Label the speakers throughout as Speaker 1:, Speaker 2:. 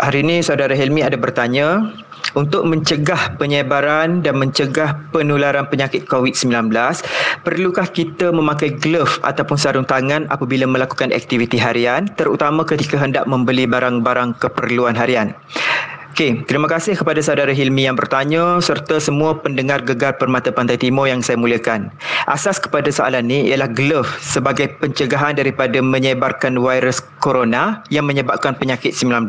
Speaker 1: hari ini saudara Helmi ada bertanya untuk mencegah penyebaran dan mencegah penularan penyakit COVID-19, perlukah kita memakai glove ataupun sarung tangan apabila melakukan aktiviti harian, terutama ketika hendak membeli barang-barang keperluan harian? Okey, terima kasih kepada saudara Hilmi yang bertanya serta semua pendengar gegar Permata Pantai Timur yang saya muliakan. Asas kepada soalan ini ialah glove sebagai pencegahan daripada menyebarkan virus corona yang menyebabkan penyakit 19.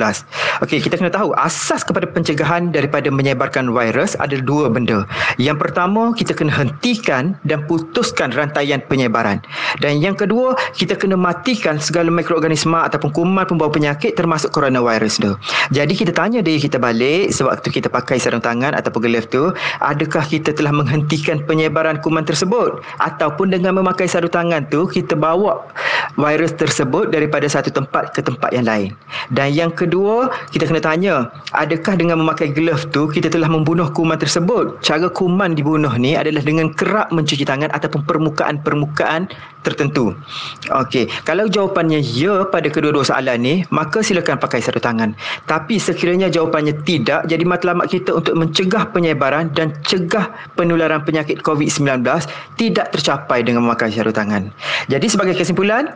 Speaker 1: Okey, kita kena tahu asas kepada pencegahan daripada menyebarkan virus ada dua benda. Yang pertama, kita kena hentikan dan putuskan rantaian penyebaran. Dan yang kedua, kita kena matikan segala mikroorganisma ataupun kuman pembawa penyakit termasuk coronavirus tu. Jadi kita tanya dia kita balik sewaktu kita pakai sarung tangan ataupun glove tu adakah kita telah menghentikan penyebaran kuman tersebut? Ataupun dengan memakai sarung tangan tu kita bawa virus tersebut daripada satu tempat ke tempat yang lain. Dan yang kedua kita kena tanya adakah dengan memakai glove tu kita telah membunuh kuman tersebut? Cara kuman dibunuh ni adalah dengan kerap mencuci tangan ataupun permukaan-permukaan tertentu. Okey kalau jawapannya ya pada kedua-dua soalan ni maka silakan pakai sarung tangan. Tapi sekiranya jawapan jawapannya tidak, jadi matlamat kita untuk mencegah penyebaran dan cegah penularan penyakit COVID-19 tidak tercapai dengan memakai sarung tangan. Jadi sebagai kesimpulan,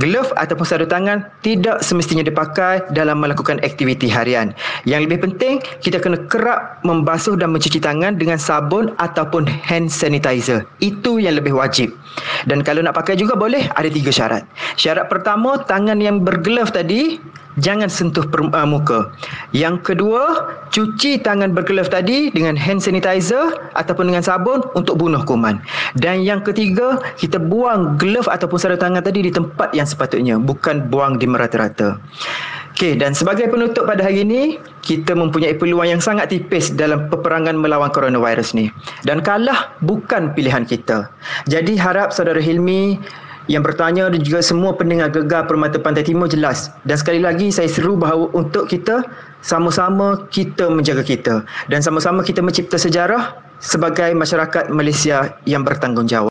Speaker 1: glove ataupun sarung tangan tidak semestinya dipakai dalam melakukan aktiviti harian. Yang lebih penting, kita kena kerap membasuh dan mencuci tangan dengan sabun ataupun hand sanitizer. Itu yang lebih wajib. Dan kalau nak pakai juga boleh, ada tiga syarat. Syarat pertama, tangan yang berglove tadi jangan sentuh per, uh, muka. Yang kedua, cuci tangan bergelaf tadi dengan hand sanitizer ataupun dengan sabun untuk bunuh kuman. Dan yang ketiga, kita buang glove ataupun sarung tangan tadi di tempat yang sepatutnya, bukan buang di merata-rata. Okey, dan sebagai penutup pada hari ini, kita mempunyai peluang yang sangat tipis dalam peperangan melawan coronavirus ni. Dan kalah bukan pilihan kita. Jadi harap saudara Hilmi yang bertanya dan juga semua pendengar gegar Permata Pantai Timur jelas. Dan sekali lagi saya seru bahawa untuk kita sama-sama kita menjaga kita dan sama-sama kita mencipta sejarah sebagai masyarakat Malaysia yang bertanggungjawab.